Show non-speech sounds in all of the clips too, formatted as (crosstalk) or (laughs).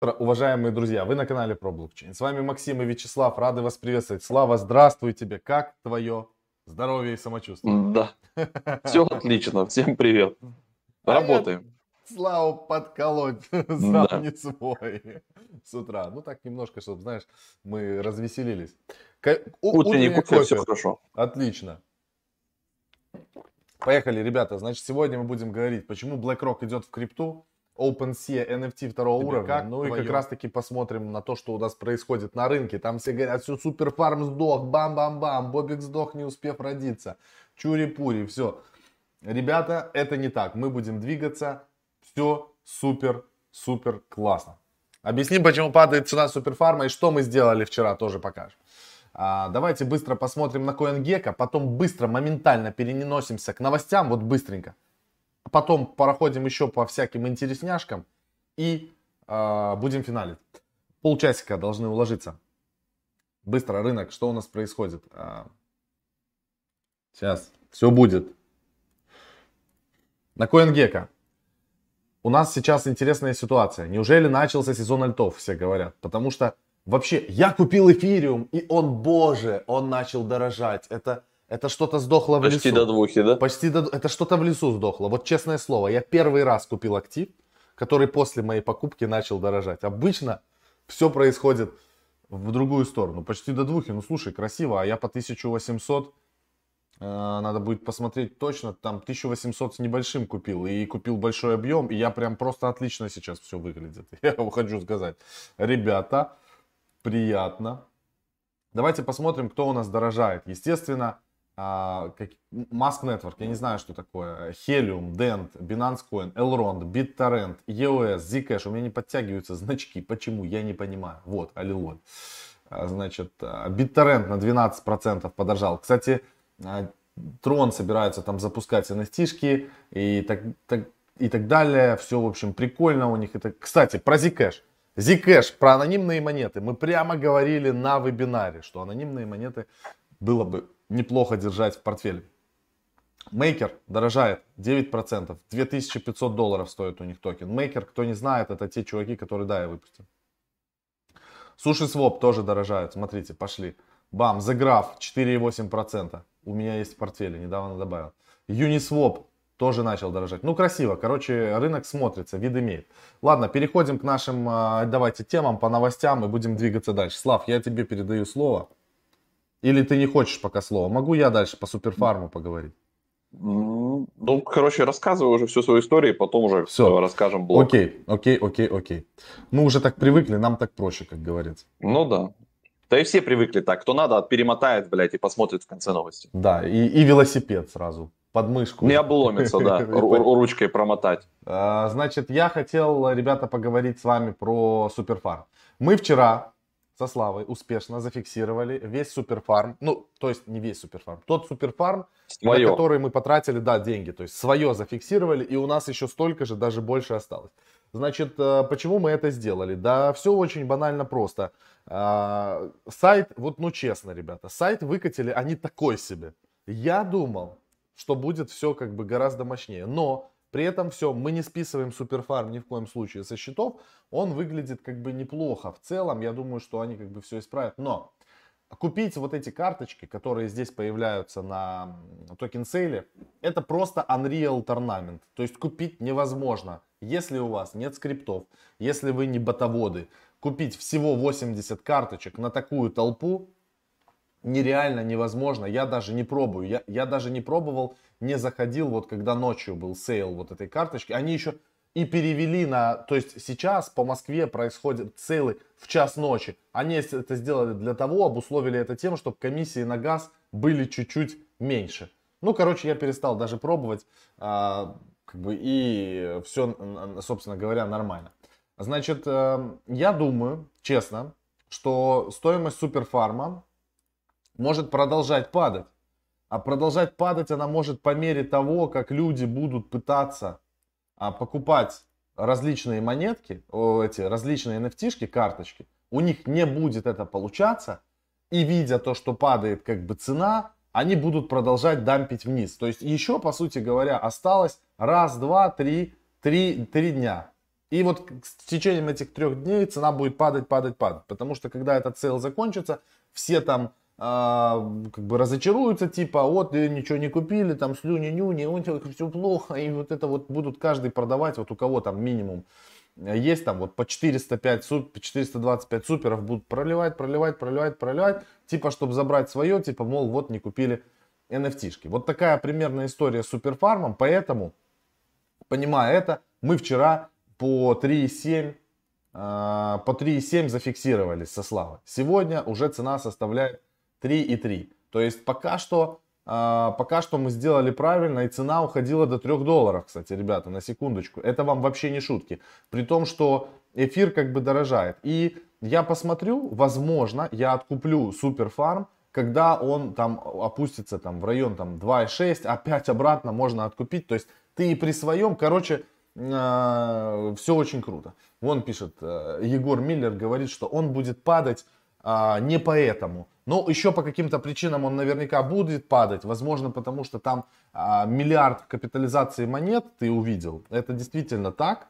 Уважаемые друзья, вы на канале про блокчейн. С вами Максим и Вячеслав. Рады вас приветствовать. Слава, здравствуй тебе. Как твое здоровье и самочувствие? Да, все отлично. Всем привет. Работаем. Славу подколоть (laughs) да. не свой с утра. Ну так немножко, чтобы, знаешь, мы развеселились. Утренний кофе, кофе, все хорошо. Отлично. Поехали, ребята. Значит, сегодня мы будем говорить, почему BlackRock идет в крипту, OpenSea NFT второго Тебе уровня. Как ну твое? и как раз таки посмотрим на то, что у нас происходит на рынке. Там все говорят, все суперфарм сдох, бам-бам-бам, Бобик сдох, не успев родиться. Чури-пури, все. Ребята, это не так. Мы будем двигаться. Все супер, супер классно. Объясним, почему падает цена суперфарма и что мы сделали вчера, тоже покажем. А, давайте быстро посмотрим на CoinGecko, потом быстро, моментально переносимся к новостям, вот быстренько. Потом проходим еще по всяким интересняшкам и э, будем финалить. Полчасика должны уложиться. Быстро, рынок, что у нас происходит? А, сейчас, все будет. На CoinGecko. У нас сейчас интересная ситуация. Неужели начался сезон альтов, все говорят? Потому что вообще я купил эфириум, и он, боже, он начал дорожать. Это это что-то сдохло в Почти лесу. Почти до двухи, да? Почти до... Это что-то в лесу сдохло. Вот честное слово, я первый раз купил актив, который после моей покупки начал дорожать. Обычно все происходит в другую сторону. Почти до двухи. Ну слушай, красиво. А я по 1800, э, надо будет посмотреть точно, там 1800 с небольшим купил. И купил большой объем. И я прям просто отлично сейчас все выглядит. (laughs) Я хочу сказать. Ребята, приятно. Давайте посмотрим, кто у нас дорожает. Естественно, а, как, Mask Network, я не знаю, что такое, Helium, Dent, Binance Coin, Elrond, BitTorrent, EOS, Zcash, у меня не подтягиваются значки, почему, я не понимаю, вот, аллилуйя. А, значит, а, BitTorrent на 12% подорожал. Кстати, Tron собирается там запускать NFT-шки и так, так, и так далее. Все, в общем, прикольно у них. Это, кстати, про Zcash. Zcash, про анонимные монеты. Мы прямо говорили на вебинаре, что анонимные монеты было бы неплохо держать в портфеле. Мейкер дорожает 9%, 2500 долларов стоит у них токен. Мейкер, кто не знает, это те чуваки, которые, да, я выпустил. Суши Своп тоже дорожают, смотрите, пошли. Бам, The Graph 4,8%. У меня есть в портфеле, недавно добавил. Uniswap тоже начал дорожать. Ну, красиво. Короче, рынок смотрится, вид имеет. Ладно, переходим к нашим, а, давайте, темам по новостям и будем двигаться дальше. Слав, я тебе передаю слово. Или ты не хочешь пока слова? Могу я дальше по суперфарму поговорить? Ну, короче, рассказывай уже всю свою историю, потом уже все расскажем блок. Окей, окей, окей, окей. Мы уже так привыкли, нам так проще, как говорится. Ну да. Да и все привыкли так. Кто надо, перемотает, блядь, и посмотрит в конце новости. Да, и, и велосипед сразу под мышку. Не обломится, да, (laughs) ручкой промотать. А, значит, я хотел, ребята, поговорить с вами про суперфарм. Мы вчера со Славой успешно зафиксировали весь суперфарм, ну, то есть не весь суперфарм, тот суперфарм, свое. на который мы потратили, да, деньги, то есть свое зафиксировали, и у нас еще столько же, даже больше осталось. Значит, э, почему мы это сделали? Да, все очень банально просто. А, сайт, вот, ну, честно, ребята, сайт выкатили они такой себе. Я думал, что будет все как бы гораздо мощнее, но при этом все, мы не списываем суперфарм ни в коем случае со счетов. Он выглядит как бы неплохо. В целом, я думаю, что они как бы все исправят. Но купить вот эти карточки, которые здесь появляются на токен сейле, это просто Unreal Tournament. То есть купить невозможно, если у вас нет скриптов, если вы не ботоводы. Купить всего 80 карточек на такую толпу нереально невозможно. Я даже не пробую. Я, я даже не пробовал, не заходил, вот когда ночью был sale вот этой карточки. Они еще и перевели на... То есть сейчас по Москве происходят sale ы в час ночи. Они это сделали для того, обусловили это тем, чтобы комиссии на газ были чуть-чуть меньше. Ну, короче, я перестал даже пробовать. А, как бы, и все, собственно говоря, нормально. Значит, э, я думаю, честно, что стоимость суперфарма может продолжать падать. А продолжать падать она может по мере того, как люди будут пытаться а, покупать различные монетки, о, эти различные nft карточки. У них не будет это получаться. И видя то, что падает как бы цена, они будут продолжать dump ить вниз. То есть еще, по сути говоря, осталось раз, два, три, три, три дня. И вот с течением этих трех дней цена будет падать, падать, падать. Потому что когда этот sale закончится, все там э, как бы разочаруются, типа, вот ничего не купили, там слюни-нюни, у них все плохо. И вот это вот будут каждый продавать, вот у кого там минимум есть там вот по 405, 425 суперов будут проливать, проливать, проливать, проливать, типа, чтобы забрать свое, типа, мол, вот не купили NFT-шки. Вот такая примерная история с суперфармом, поэтому, понимая это, мы вчера по 3,7 а, по 3,7 зафиксировались со Славой. Сегодня уже цена составляет 3,3. То есть пока что, а, пока что мы сделали правильно, и цена уходила до 3 долларов, кстати, ребята, на секундочку. Это вам вообще не шутки. При том, что эфир как бы дорожает. И я посмотрю, возможно, я откуплю суперфарм, когда он там опустится там в район там 2,6, опять обратно можно откупить. То есть ты и при своем, короче, э, все очень круто. Вон пишет, э, Егор Миллер говорит, что он будет падать э, не поэтому. Но еще по каким-то причинам он наверняка будет падать. Возможно, потому что там э, миллиард капитализации монет ты увидел. Это действительно так.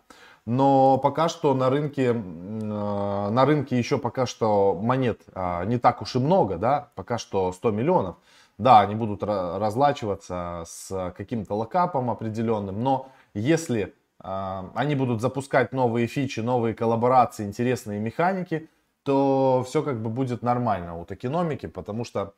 Но пока что на рынке, э, на рынке еще пока что монет э, не так уж и много, да, пока что 100 миллионов. Да, они будут разлачиваться с каким-то локапом определенным, но если а, они будут запускать новые фичи, новые коллаборации, интересные механики, то все как бы будет нормально у токеномики, потому что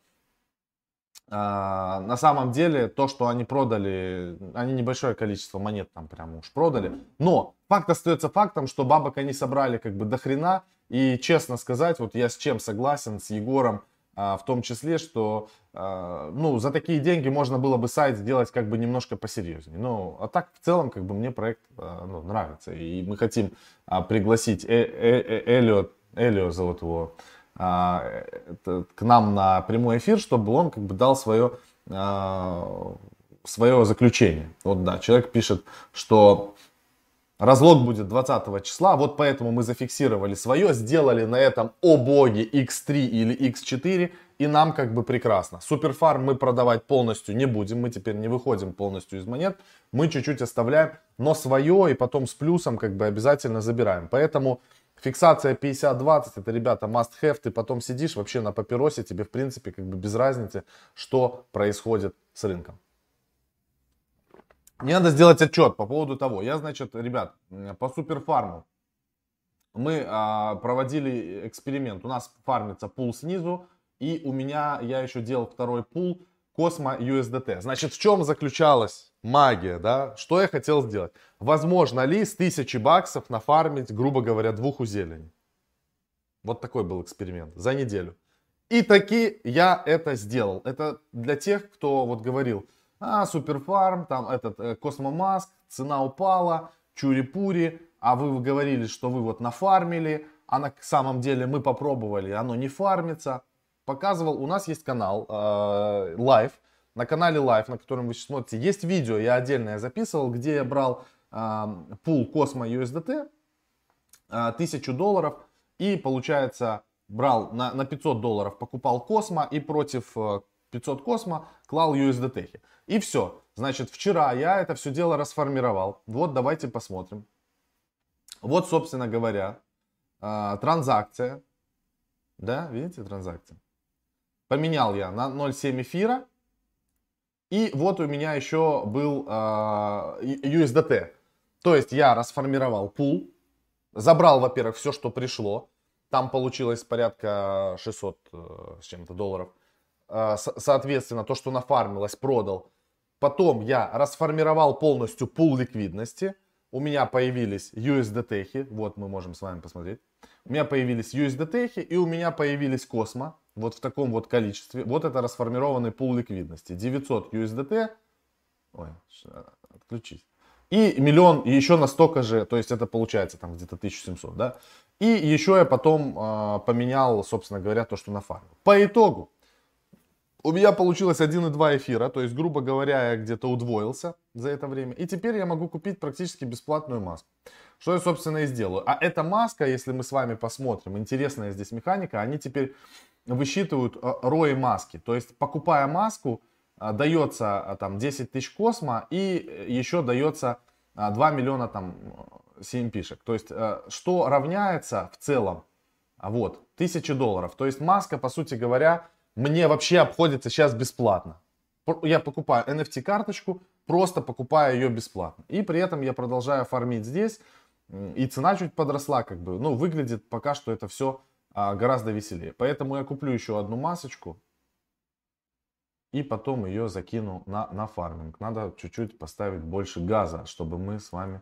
а, на самом деле то, что они продали, они небольшое количество монет там прямо уж продали, но факт остается фактом, что бабок они собрали как бы до хрена, и честно сказать, вот я с чем согласен, с Егором, а, в том числе, что а, ну, за такие деньги можно было бы сайт сделать как бы немножко посерьезнее. Ну, а так в целом как бы мне проект а, ну, нравится. И мы хотим пригласить э -э -э Элио зовут его, к нам на прямой эфир, чтобы он как бы дал свое, свое заключение. Вот да, человек пишет, что Разлог будет 20 числа, вот поэтому мы зафиксировали свое, сделали на этом о боги X3 или X4, и нам как бы прекрасно. Суперфарм мы продавать полностью не будем, мы теперь не выходим полностью из монет, мы чуть-чуть оставляем, но свое и потом с плюсом как бы обязательно забираем. Поэтому фиксация 50-20, это, ребята, must have, ты потом сидишь вообще на папиросе, тебе в принципе как бы без разницы, что происходит с рынком. Мне надо сделать отчет по поводу того. Я, значит, ребят, по суперфарму мы а, проводили эксперимент. У нас фармится пул снизу, и у меня, я еще делал второй пул Космо USDT. Значит, в чем заключалась магия, да? Что я хотел сделать? Возможно ли с тысячи баксов нафармить, грубо говоря, двух у? Вот такой был эксперимент за неделю. И таки я это сделал. Это для тех, кто вот говорил, а, Суперфарм, там этот э, Космомаск, цена упала, Чури-Пури, а вы говорили, что вы вот нафармили, а на самом деле мы попробовали, оно не фармится. Показывал, у нас есть канал э, Live, на канале Live, на котором вы смотрите, есть видео, я отдельно записывал, где я брал э, пул Космо USDT, э, 1000 долларов, и получается брал на, на 500 долларов, покупал Космо и против 500 э, Космо клал USDT. И все. Значит, вчера я это все дело расформировал. Вот давайте посмотрим. Вот, собственно говоря, а, транзакция. Да, видите, транзакция. Поменял я на 0,7 эфира. И вот у меня еще был USDT. А, То есть я расформировал пул. Забрал, во-первых, все, что пришло. Там получилось порядка 600 э, с чем-то долларов. А, соответственно, то, что нафармилось, продал. Потом я расформировал полностью пул ликвидности. У меня появились USDT, вот мы можем с вами посмотреть. У меня появились USDT и у меня появились Космо, вот в таком вот количестве. Вот это расформированный пул ликвидности. 900 USDT, ой, отключись. И миллион еще настолько же, то есть это получается там где-то 1700, да. И еще я потом э, поменял, собственно говоря, то, что на фарме. По итогу, у меня получилось 1,2 эфира, то есть, грубо говоря, я где-то удвоился за это время. И теперь я могу купить практически бесплатную маску. Что я, собственно, и сделаю. А эта маска, если мы с вами посмотрим, интересная здесь механика, они теперь высчитывают э, рои маски. То есть, покупая маску, э, дается э, там 10 тысяч космо и еще дается 2 миллиона там CMP-шек. То есть, что равняется в целом, а вот, 1000 долларов. То есть, маска, по сути говоря, мне вообще обходится сейчас бесплатно. Я покупаю NFT-карточку, просто покупаю ее бесплатно. И при этом я продолжаю фармить здесь. И цена чуть подросла, как бы. Ну, выглядит пока что это все а, гораздо веселее. Поэтому я куплю еще одну масочку. И потом ее закину на, на фарминг. Надо чуть-чуть поставить больше газа, чтобы мы с вами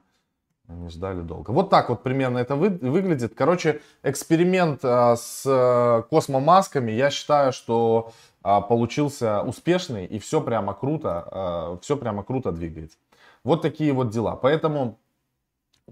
не ждали долго. Вот так вот примерно это вы, выглядит. Короче, эксперимент а, с а, космомасками, я считаю, что а, получился успешный и все прямо круто, а, все прямо круто двигается. Вот такие вот дела. Поэтому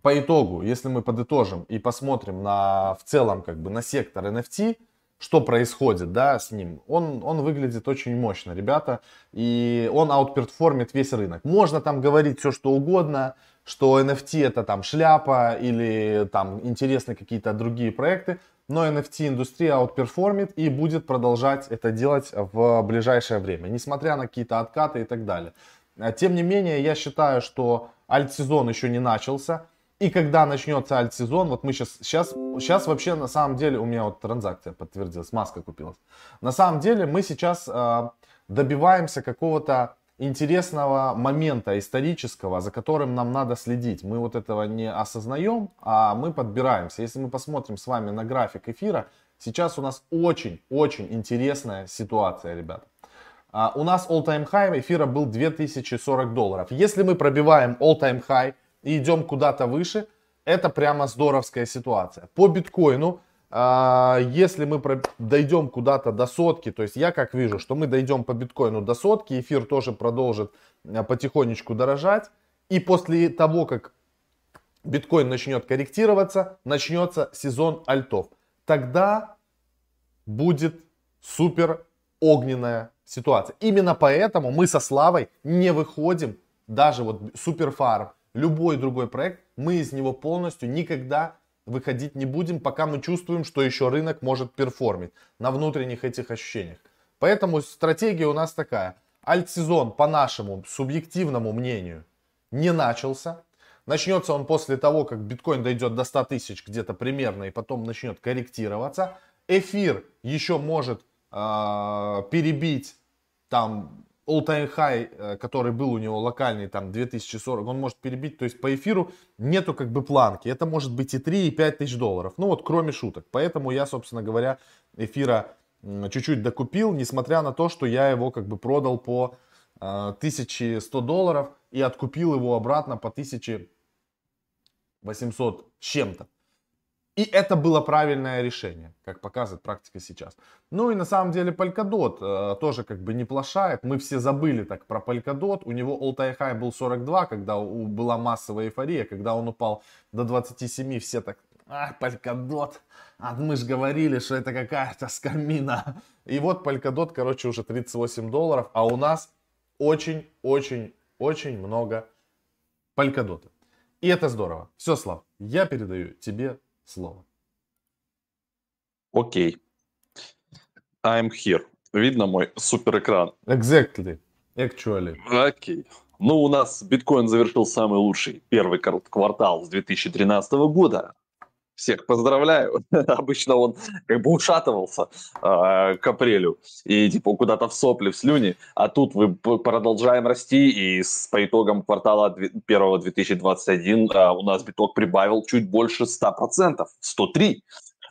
по итогу, если мы подытожим и посмотрим на в целом как бы на сектор NFT, что происходит, да, с ним. Он, он выглядит очень мощно, ребята, и он outperform ит весь рынок. Можно там говорить все, что угодно, что NFT это там шляпа или там интересны какие-то другие проекты, но NFT-индустрия outperform ит и будет продолжать это делать в ближайшее время, несмотря на какие-то откаты и так далее. Тем не менее, я считаю, что альт-сезон еще не начался, и когда начнется альт-сезон, вот мы сейчас, сейчас, сейчас вообще на самом деле, у меня вот транзакция подтвердилась, маска купилась. На самом деле мы сейчас э, добиваемся какого-то интересного момента исторического, за которым нам надо следить. Мы вот этого не осознаем, а мы подбираемся. Если мы посмотрим с вами на график эфира, сейчас у нас очень-очень интересная ситуация, ребята. А, у нас all-time high эфира был 2040 долларов. Если мы пробиваем all-time high, и идем куда-то выше, это прямо здоровская ситуация. По биткоину, а, если мы дойдем куда-то до сотки, то есть я как вижу, что мы дойдем по биткоину до сотки, эфир тоже продолжит а, потихонечку дорожать. И после того, как биткоин начнет корректироваться, начнется сезон альтов. Тогда будет супер огненная ситуация. Именно поэтому мы со Славой не выходим, даже вот суперфарм, любой другой проект, мы из него полностью никогда выходить не будем, пока мы чувствуем, что еще рынок может перформить на внутренних этих ощущениях. Поэтому стратегия у нас такая. Альт-сезон, по нашему субъективному мнению, не начался. Начнется он после того, как биткоин дойдет до 100 тысяч где-то примерно, и потом начнет корректироваться. Эфир еще может э, перебить там all-time high, э, который был у него локальный, там, 2040, он может перебить, то есть по эфиру нету как бы планки. Это может быть и 3, и 5 тысяч долларов. Ну вот, кроме шуток. Поэтому я, собственно говоря, эфира чуть-чуть докупил, несмотря на то, что я его как бы продал по 1100 э, долларов и откупил его обратно по 1800 с чем-то. И это было правильное решение, как показывает практика сейчас. Ну и на самом деле Polkadot э, тоже как бы не плашает. Мы все забыли так про Polkadot. У него all-time high был 42, когда у, была массовая эйфория. Когда он упал до 27, все так, а, Polkadot. А мы же говорили, что это какая-то скамина. И вот Polkadot, короче, уже 38 долларов. А у нас очень-очень-очень много Polkadot. И это здорово. Все, Слав, я передаю тебе слово. Окей. I'm here. Видно мой супер экран? Exactly. Actually. Окей. Ну, у нас биткоин завершил самый лучший первый квартал с 2013 года. Всех поздравляю. (laughs) Обычно он как бы ушатывался э, к апрелю и типа куда-то в сопли, в слюни. А тут мы продолжаем расти и с, по итогам квартала 1 2021 э, у нас биток прибавил чуть больше 100%, 103.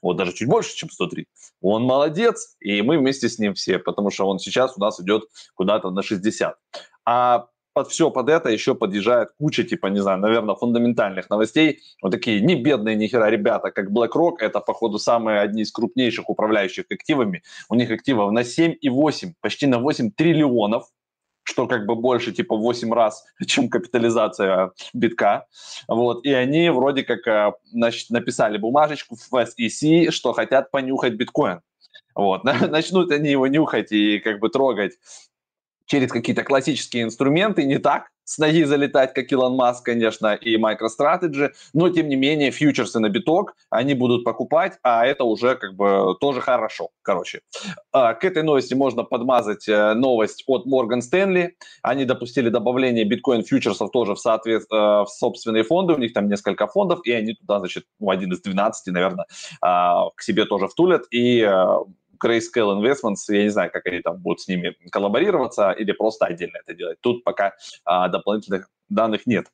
Вот даже чуть больше, чем 103. Он молодец, и мы вместе с ним все, потому что он сейчас у нас идет куда-то на 60. А под все под это еще подъезжает куча, типа, не знаю, наверное, фундаментальных новостей. Вот такие не бедные ни хера ребята, как BlackRock, это, походу, самые одни из крупнейших управляющих активами. У них активов на 7,8, почти на 8 триллионов, что как бы больше, типа, 8 раз, (laughs) чем капитализация битка. Вот, и они вроде как э, значит, написали бумажечку в SEC, что хотят понюхать биткоин. Вот, (laughs) начнут они его нюхать и как бы трогать через какие-то классические инструменты, не так, с ноги залетать, как Илон Маск, конечно, и MicroStrategy, но, тем не менее, фьючерсы на биток они будут покупать, а это уже как бы тоже хорошо, короче. А, к этой новости можно подмазать э, новость от Morgan Stanley. Они допустили добавление биткоин-фьючерсов тоже в, соответ... Э, в собственные фонды, у них там несколько фондов, и они туда, значит, ну, один из 12, наверное, а, к себе тоже втулят, и э, Grayscale Investments, я не знаю, как они там будут с ними коллаборироваться или просто отдельно это делать. Тут пока а, дополнительных данных нет.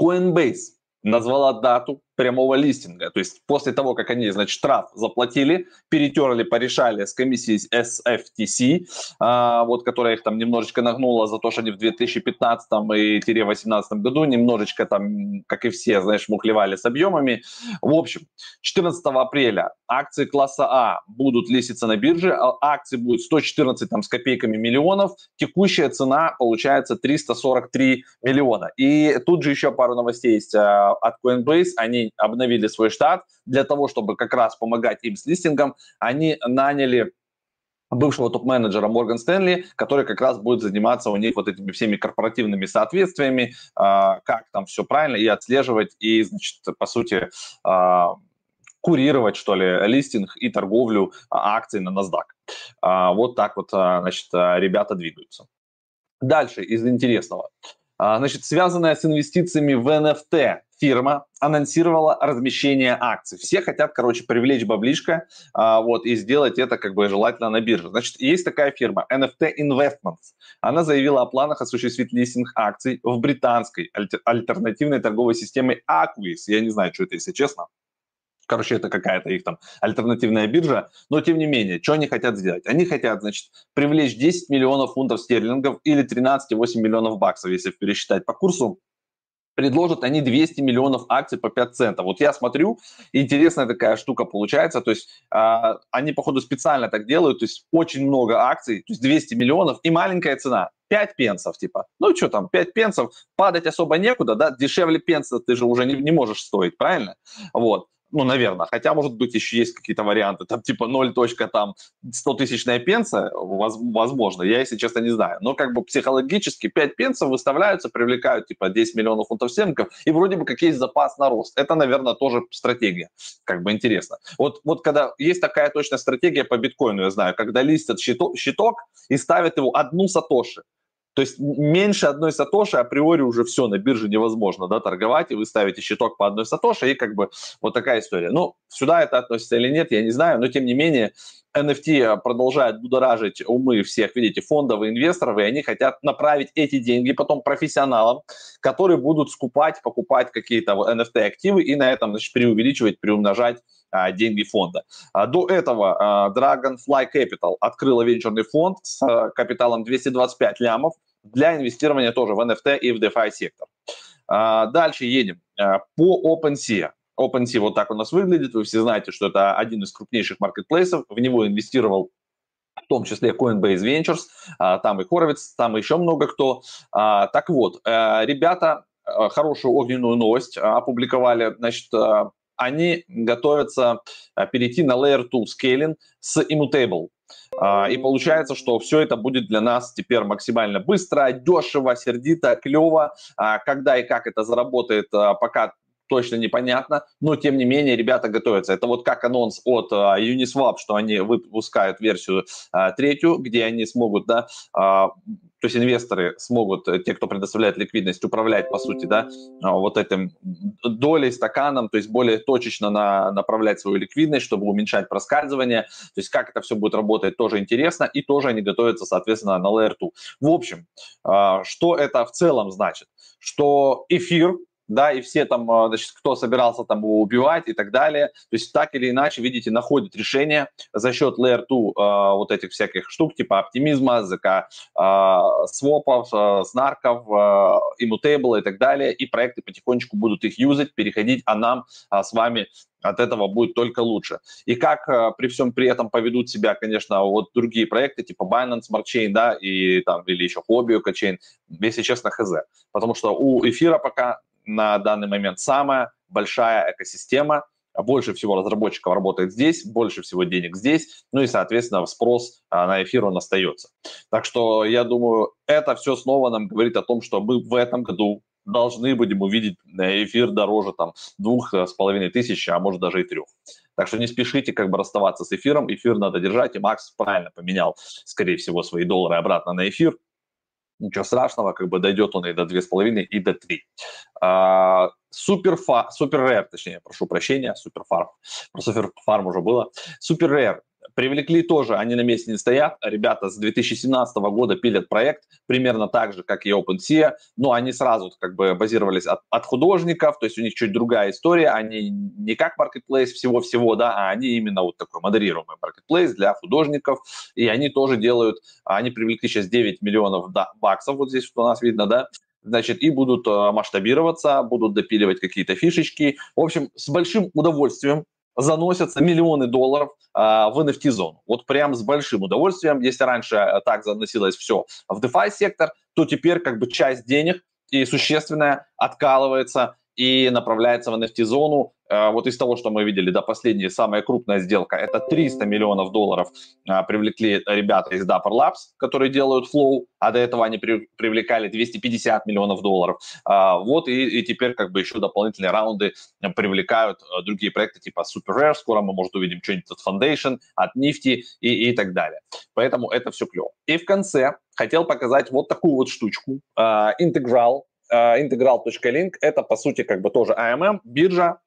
Coinbase назвала дату прямого листинга. То есть после того, как они, значит, штраф заплатили, перетерли, порешали с комиссией SFTC, а, вот, которая их там немножечко нагнула за то, что они в 2015 и 2018 году немножечко там, как и все, знаешь, мухлевали с объемами. В общем, 14 апреля акции класса А будут листиться на бирже, акции будет 114 там с копейками миллионов, текущая цена получается 343 миллиона. И тут же еще пару новостей есть а, от Coinbase, они обновили свой штат для того, чтобы как раз помогать им с листингом. Они наняли бывшего топ-менеджера Морган Стэнли, который как раз будет заниматься у них вот этими всеми корпоративными соответствиями, э, как там все правильно, и отслеживать, и, значит, по сути, э, курировать, что ли, листинг и торговлю акций на NASDAQ. Вот так вот, значит, ребята двигаются. Дальше из интересного. Значит, связанная с инвестициями в NFT фирма анонсировала размещение акций. Все хотят, короче, привлечь баблишко, а, вот, и сделать это, как бы, желательно на бирже. Значит, есть такая фирма, NFT Investments. Она заявила о планах осуществить листинг акций в британской альтер- альтернативной торговой системе Aquis. Я не знаю, что это, если честно. Короче, это какая-то их там альтернативная биржа. Но, тем не менее, что они хотят сделать? Они хотят, значит, привлечь 10 миллионов фунтов стерлингов или 13,8 миллионов баксов, если пересчитать по курсу, предложат они 200 миллионов акций по 5 центов. Вот я смотрю, интересная такая штука получается, то есть э, они, походу, специально так делают, то есть очень много акций, то есть 200 миллионов и маленькая цена. 5 пенсов, типа. Ну, что там, 5 пенсов, падать особо некуда, да, дешевле пенса ты же уже не, не можешь стоить, правильно? Вот ну, наверное, хотя, может быть, еще есть какие-то варианты, там, типа 0. там 100-тысячная пенса, возможно, я, если честно, не знаю, но как бы психологически 5 пенсов выставляются, привлекают, типа, 10 миллионов фунтов стерлингов, и вроде бы как есть запас на рост. Это, наверное, тоже стратегия, как бы интересно. Вот, вот когда есть такая точная стратегия по биткоину, я знаю, когда листят щиток и ставят его одну сатоши, то есть меньше одной сатоши априори уже все, на бирже невозможно да, торговать, и вы ставите щиток по одной сатоши, и как бы вот такая история. Ну, сюда это относится или нет, я не знаю, но тем не менее NFT продолжает будоражить умы всех, видите, фондовых инвесторов, и они хотят направить эти деньги потом профессионалам, которые будут скупать, покупать какие-то NFT-активы и на этом значит, преувеличивать, приумножать деньги фонда. А, до этого а, Dragonfly Capital открыла венчурный фонд с а, капиталом 225 лямов для инвестирования тоже в NFT и в DeFi сектор. А, дальше едем. А, по OpenSea. OpenSea вот так у нас выглядит. Вы все знаете, что это один из крупнейших маркетплейсов. В него инвестировал в том числе Coinbase Ventures, а, там и Horowitz, там еще много кто. А, так вот, э, ребята хорошую огненную новость опубликовали. Значит, они готовятся перейти на Layer 2 Scaling с Immutable. И получается, что все это будет для нас теперь максимально быстро, дешево, сердито, клево. Когда и как это заработает, пока точно непонятно, но тем не менее ребята готовятся. Это вот как анонс от uh, Uniswap, что они выпускают версию uh, третью, где они смогут, да, uh, то есть инвесторы смогут, э, те, кто предоставляет ликвидность, управлять, по сути, да, вот этим долей, стаканом, то есть более точечно на, направлять свою ликвидность, чтобы уменьшать проскальзывание. То есть как это все будет работать, тоже интересно, и тоже они готовятся, соответственно, на Layer 2. В общем, что это в целом значит? Что эфир да, и все там, а, значит, кто собирался там его убивать и так далее. То есть так или иначе, видите, находят решение за счет Layer 2 э, вот этих всяких штук, типа оптимизма, ЗК, э, свопов, э, снарков, э, immutable и так далее, и проекты потихонечку будут их юзать, переходить, а нам а, с вами от этого будет только лучше. И как э, при всем при этом поведут себя, конечно, вот другие проекты, типа Binance Smart Chain, да, и там, или еще Hobby Chain, если честно, хз. Потому что у эфира пока на данный момент самая большая экосистема, больше всего разработчиков работает здесь, больше всего денег здесь, ну и, соответственно, спрос а, на эфир он остается. Так что я думаю, это все снова нам говорит о том, что мы в этом году должны будем увидеть эфир дороже там двух с половиной тысяч, а может даже и трех. Так что не спешите как бы расставаться с эфиром, эфир надо держать, и Макс правильно поменял, скорее всего, свои доллары обратно на эфир. Ничего страшного, как бы дойдет он и до 2,5, и до 3. А, супер, рэр, точнее, прошу прощения, супер фарм. Про супер фарм уже было. Супер рэр Привлекли тоже, они на месте не стоят. Ребята с 2017 года пилят проект примерно так же, как и OpenSea, но они сразу как бы базировались от, от художников, то есть у них чуть другая история, они не как marketplace всего-всего, да, а они именно вот такой модерируемый marketplace для художников, и они тоже делают, они привлекли сейчас 9 миллионов баксов, вот здесь что у нас видно, да, значит, и будут э, масштабироваться, будут допиливать какие-то фишечки. В общем, с большим удовольствием заносятся миллионы долларов а, в NFT-зону. Вот прям с большим удовольствием. Если раньше э, так заносилось все в DeFi сектор, то теперь как бы часть денег и существенная откалывается и направляется в NFT-зону. Э, вот из того, что мы видели, да, последняя самая крупная сделка, это 300 миллионов долларов а, привлекли ребята из Dapper Labs, которые делают Flow, а до этого они при, привлекали 250 миллионов долларов. А, вот и, и теперь как бы еще дополнительные раунды привлекают другие проекты типа Super Rare, скоро мы, может, увидим что-нибудь от Foundation, от Nifty и, и так далее. Поэтому это все клево. И в конце хотел показать вот такую вот штучку, Integral, integral.link, это по сути как бы тоже AMM, биржа,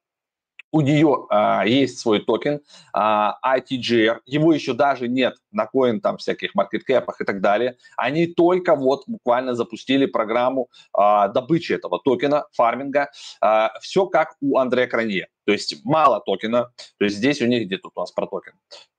у нее а, есть свой токен а, ITGR, его еще даже нет на коин там всяких маркеткэпах и так далее. Они только вот буквально запустили программу а, добычи этого токена, фарминга. А, все как у Андре Кронье. То есть мало токена. То есть здесь у них где тут у нас про токен?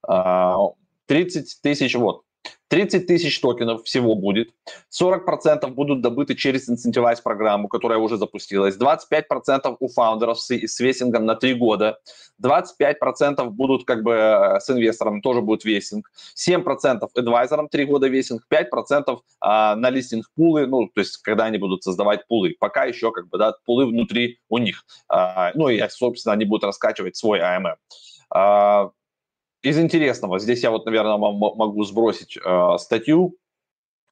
А, 30 тысяч, вот, 30 тысяч токенов всего будет, 40% будут добыты через Incentivize программу, которая уже запустилась, 25% у фаундеров с, с вестингом на 3 года, 25% будут как бы э, с инвестором, тоже будет вестинг, 7% адвайзерам 3 года вестинг, 5% а, на листинг пулы, ну, то есть когда они будут создавать пулы, пока еще как бы, да, пулы внутри у них, а, ну и, собственно, они будут раскачивать свой AMM. А, из интересного, здесь я вот, наверное, могу сбросить э, статью.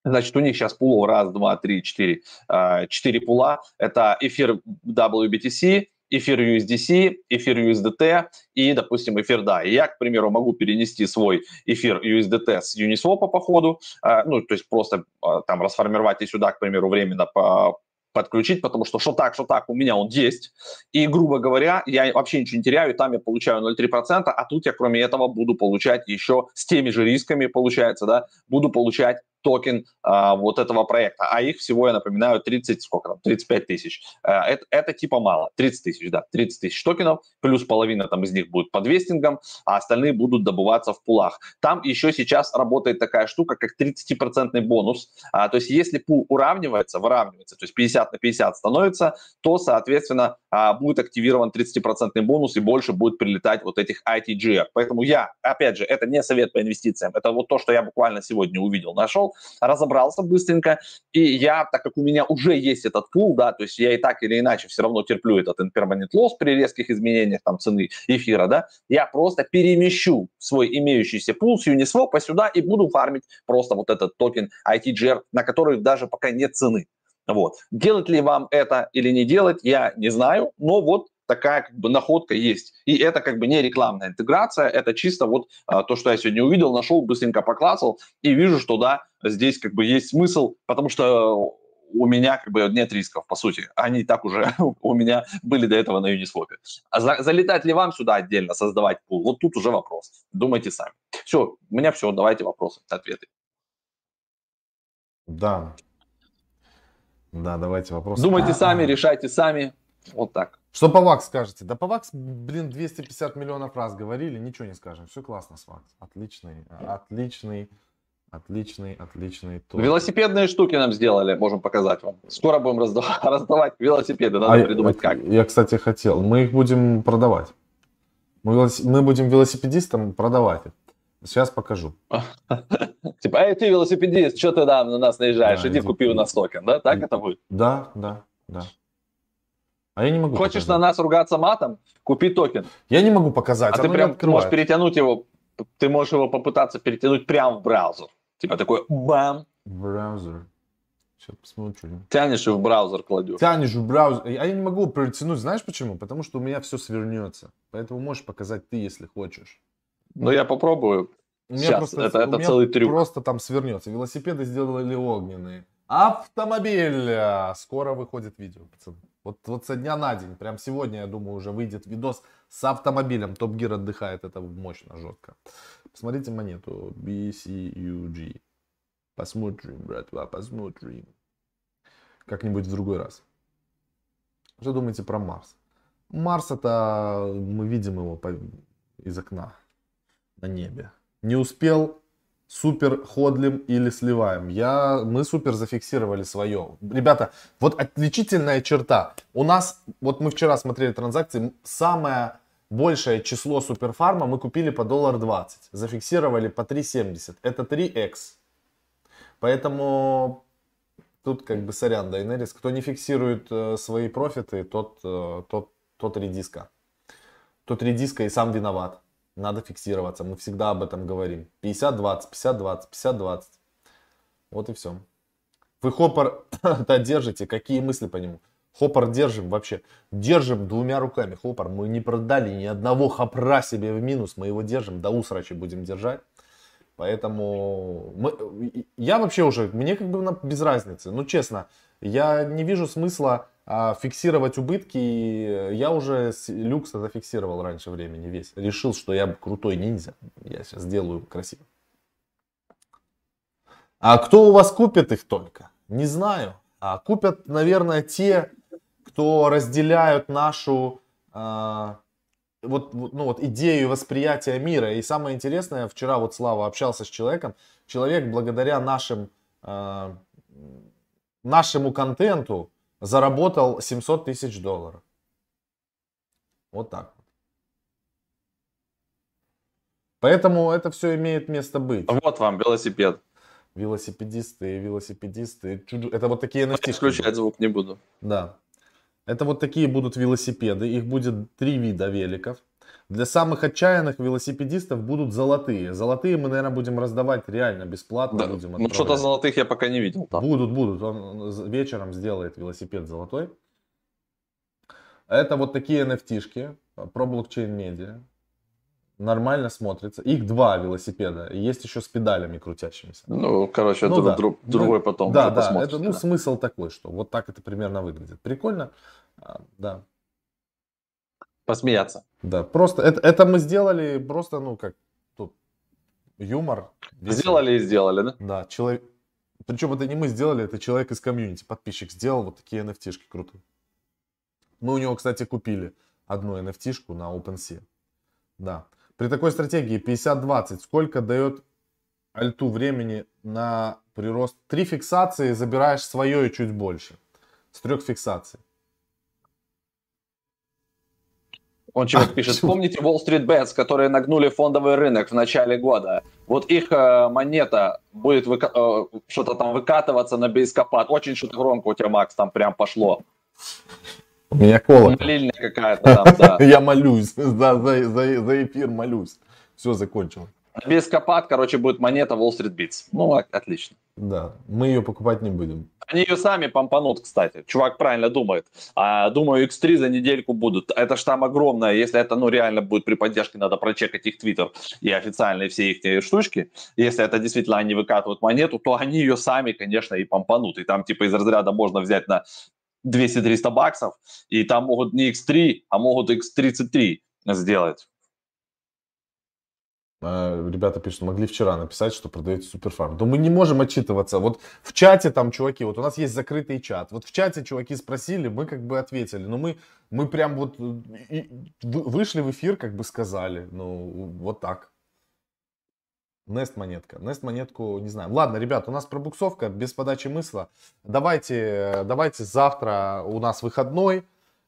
Значит, у них сейчас пулов раз, два, три, четыре, э, четыре пула. Это эфир WBTC, эфир USDC, эфир USDT и, допустим, эфир DAI. Я, к примеру, могу перенести свой эфир USDT с Uniswap по ходу, э, ну, то есть просто там расформировать и сюда, к примеру, временно по, подключить, потому что что так, что так, у меня он есть. И, грубо говоря, я вообще ничего не теряю, там я получаю 0,3%, а тут я, кроме этого, буду получать еще с теми же рисками, получается, да, буду получать токен а, вот этого проекта. А их всего, я напоминаю, 30, сколько там, 35 тысяч. А, это, это типа мало, 30 тысяч, да, 30 тысяч токенов, плюс половина там из них будет под вестингом, а остальные будут добываться в пулах. Там еще сейчас работает такая штука, как 30% бонус. А, то есть если пул уравнивается, выравнивается, то есть 50 на 50 становится, то, соответственно, а, будет активирован 30% бонус и больше будет прилетать вот этих ITGR. Поэтому я, опять же, это не совет по инвестициям, это вот то, что я буквально сегодня увидел, нашел, разобрался быстренько, и я, так как у меня уже есть этот пул, да, то есть я и так или иначе все равно терплю этот impermanent loss при резких изменениях там цены эфира, да, я просто перемещу свой имеющийся пул с Uniswap сюда и буду фармить просто вот этот токен ITGR, на который даже пока нет цены. Вот. Делать ли вам это или не делать, я не знаю, но вот такая как бы находка есть. И это как бы не рекламная интеграция, это чисто вот а, то, что я сегодня увидел, нашел, быстренько поклацал и вижу, что да, здесь как бы есть смысл, потому что у меня как бы нет рисков, по сути. Они так уже (laughs) у меня были до этого на Uniswap. А за, залетать ли вам сюда отдельно, создавать пул? Вот тут уже вопрос. Думайте сами. Все, у меня все. Давайте вопросы, ответы. Да. Да, давайте вопросы. Думайте сами, решайте сами. Вот так. Что по ВАКС скажете? Да по ВАКС, блин, 250 миллионов раз говорили, ничего не скажем. Все классно с ВАКС. Отличный, отличный, отличный, отличный. Топ. Велосипедные штуки нам сделали, можем показать вам. Скоро будем раздавать, (laughs) раздавать велосипеды, надо а придумать я, как. Я, кстати, хотел. Мы их будем продавать. Мы, мы будем велосипедистам продавать. Сейчас покажу. (laughs) Типа, эй, ты велосипедист, что ты там на нас наезжаешь? Иди купи у нас токен, да? Так это будет? Да, да, да. А я не могу Хочешь показать. на нас ругаться матом? Купи токен. Я не могу показать, А ты прям можешь перетянуть его, ты можешь его попытаться перетянуть прямо в браузер. Типа такой бам, Браузер. Сейчас посмотрим. тянешь и в браузер кладешь. Тянешь в браузер. А я не могу протянуть, знаешь почему? Потому что у меня все свернется. Поэтому можешь показать ты, если хочешь. Ну, я попробую. У меня Сейчас, просто, это- у это меня целый трюк. Просто там свернется. Велосипеды сделали огненные. Автомобиль. Скоро выходит видео, пацаны. Вот, вот со дня на день, прям сегодня, я думаю, уже выйдет видос с автомобилем. Топ Гир отдыхает, это мощно, жестко. Посмотрите монету. BCUG. Посмотрим, братва, посмотрим. Как-нибудь в другой раз. Что думаете про Марс? Марс это мы видим его по- из окна на небе. Не успел, супер ходлим или сливаем. Я, мы супер зафиксировали свое. Ребята, вот отличительная черта. У нас, вот мы вчера смотрели транзакции, самое большее число суперфарма мы купили по доллар 20. Зафиксировали по 3,70. Это 3x. Поэтому тут как бы сорян, Дайнерис. Кто не фиксирует э, свои профиты, тот, э, тот, тот редиска. Тот редиска и сам виноват. Надо фиксироваться. Мы всегда об этом говорим. 50-20, 50-20, 50-20. Вот и все. Вы хоппер (coughs) да, держите. Какие мысли по нему? Хоппер держим вообще. Держим двумя руками. Хоппер. Мы не продали ни одного хопра себе в минус. Мы его держим. До усрачи будем держать. Поэтому мы, я вообще уже, мне как бы без разницы. Ну, честно, я не вижу смысла а, фиксировать убытки. Я уже люкса зафиксировал раньше времени весь. Решил, что я крутой ниндзя. Я сейчас сделаю красиво. А кто у вас купит их только? Не знаю. А купят, наверное, те, кто разделяют нашу а, вот, ну, вот идею восприятия мира. И самое интересное, вчера вот Слава общался с человеком. Человек благодаря нашим, а, нашему контенту заработал 700 тысяч долларов. Вот так. вот. Поэтому это все имеет место быть. Вот вам велосипед. Велосипедисты, велосипедисты. Это вот такие NFT. Включать звук не буду. Да. Это вот такие будут велосипеды. Их будет три вида великов. Для самых отчаянных велосипедистов будут золотые. Золотые мы, наверное, будем раздавать реально бесплатно. Да. Будем Ну, что-то золотых я пока не видел. там. Будут, будут. Он вечером сделает велосипед золотой. Это вот такие NFT-шки про блокчейн медиа. Нормально смотрится. Их два велосипеда. И есть еще с педалями крутящимися. Ну, короче, Ну друг- да. друг- Ну, другой потом Да, да. Это, ну, да. смысл такой, что вот так это примерно выглядит. Прикольно. А, Да. Посмеяться. Да, просто это, это мы сделали просто, ну, как тут юмор. весело. Сделали и сделали, да? Да, человек. Причем это не мы сделали, это человек из комьюнити, подписчик сделал вот такие NFT-шки крутые. Мы у него, кстати, купили одну NFT-шку на OpenSea. Да. При такой стратегии 50-20 сколько дает альту времени на прирост? Три фиксации, забираешь свое и чуть больше. С трех фиксаций. Он человек А, пишет, почему? помните Wall Street Bets, которые нагнули фондовый рынок в начале года? Вот их э, монета будет выка- э, что-то там выкатываться на бейскопад. Очень что-то громко у тебя, Макс, там прям пошло. У меня колокол. Молильня какая-то там, да. (laughs) Я молюсь, за, за, за эфир молюсь. Все, закончил. Бейскопад, короче, будет монета Wall Street Bets. Ну, отлично. Да, мы ее покупать не будем. Они ее сами помпанут, кстати. Чувак правильно думает. А, думаю, X3 за недельку будут. Это ж там огромное. Если это, ну, реально будет при поддержке, надо прочекать их твиттер и официальные все их те штучки. Если это действительно они выкатывают монету, то они ее сами, конечно, и помпанут. И там, типа, из разряда можно взять на 200-300 баксов, и там могут не X3, а могут X33 сделать. А, Ребята пишут, могли вчера написать, что продаете суперфарм. Да мы не можем отчитываться. Вот в чате там чуваки, вот у нас есть закрытый чат. Вот в чате чуваки спросили, мы как бы ответили. Но мы, мы прям вот э, вышли в эфир, как бы сказали. Ну, вот так. Нест монетка. Нест монетку не знаем. Ладно, ребят, у нас пробуксовка без подачи мысла. Давайте, давайте завтра у нас выходной.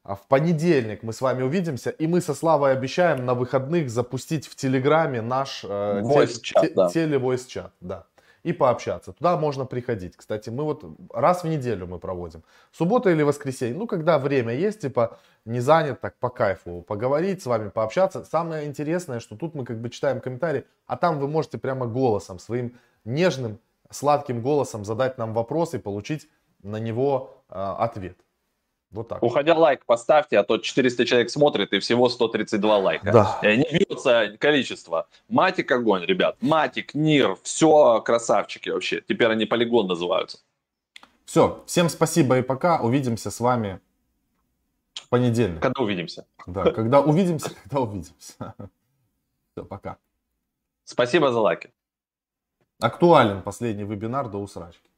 А в понедельник мы с вами увидимся, и мы со Славой обещаем на выходных запустить в Телеграме наш э, Voice чат, да. телевойс чат, да. и пообщаться. Туда можно приходить. Кстати, мы вот раз в неделю мы проводим. Суббота или воскресенье. Ну, когда время есть, типа, не занят, так по кайфу поговорить с вами, пообщаться. Самое интересное, что тут мы как бы читаем комментарии, а там вы можете прямо голосом, своим нежным, сладким голосом задать нам вопрос и получить на него э, ответ. Вот так. Уходя лайк поставьте, а то 400 человек смотрит и всего 132 лайка. Да. Не бьется количество. Матик огонь, ребят. Матик, Нир, все красавчики вообще. Теперь они полигон называются. Все, всем спасибо и пока. Увидимся с вами в понедельник. Когда увидимся. Да, когда увидимся, когда увидимся. (laughs) Все, пока. Спасибо за лайки. Актуален последний вебинар до усрачки.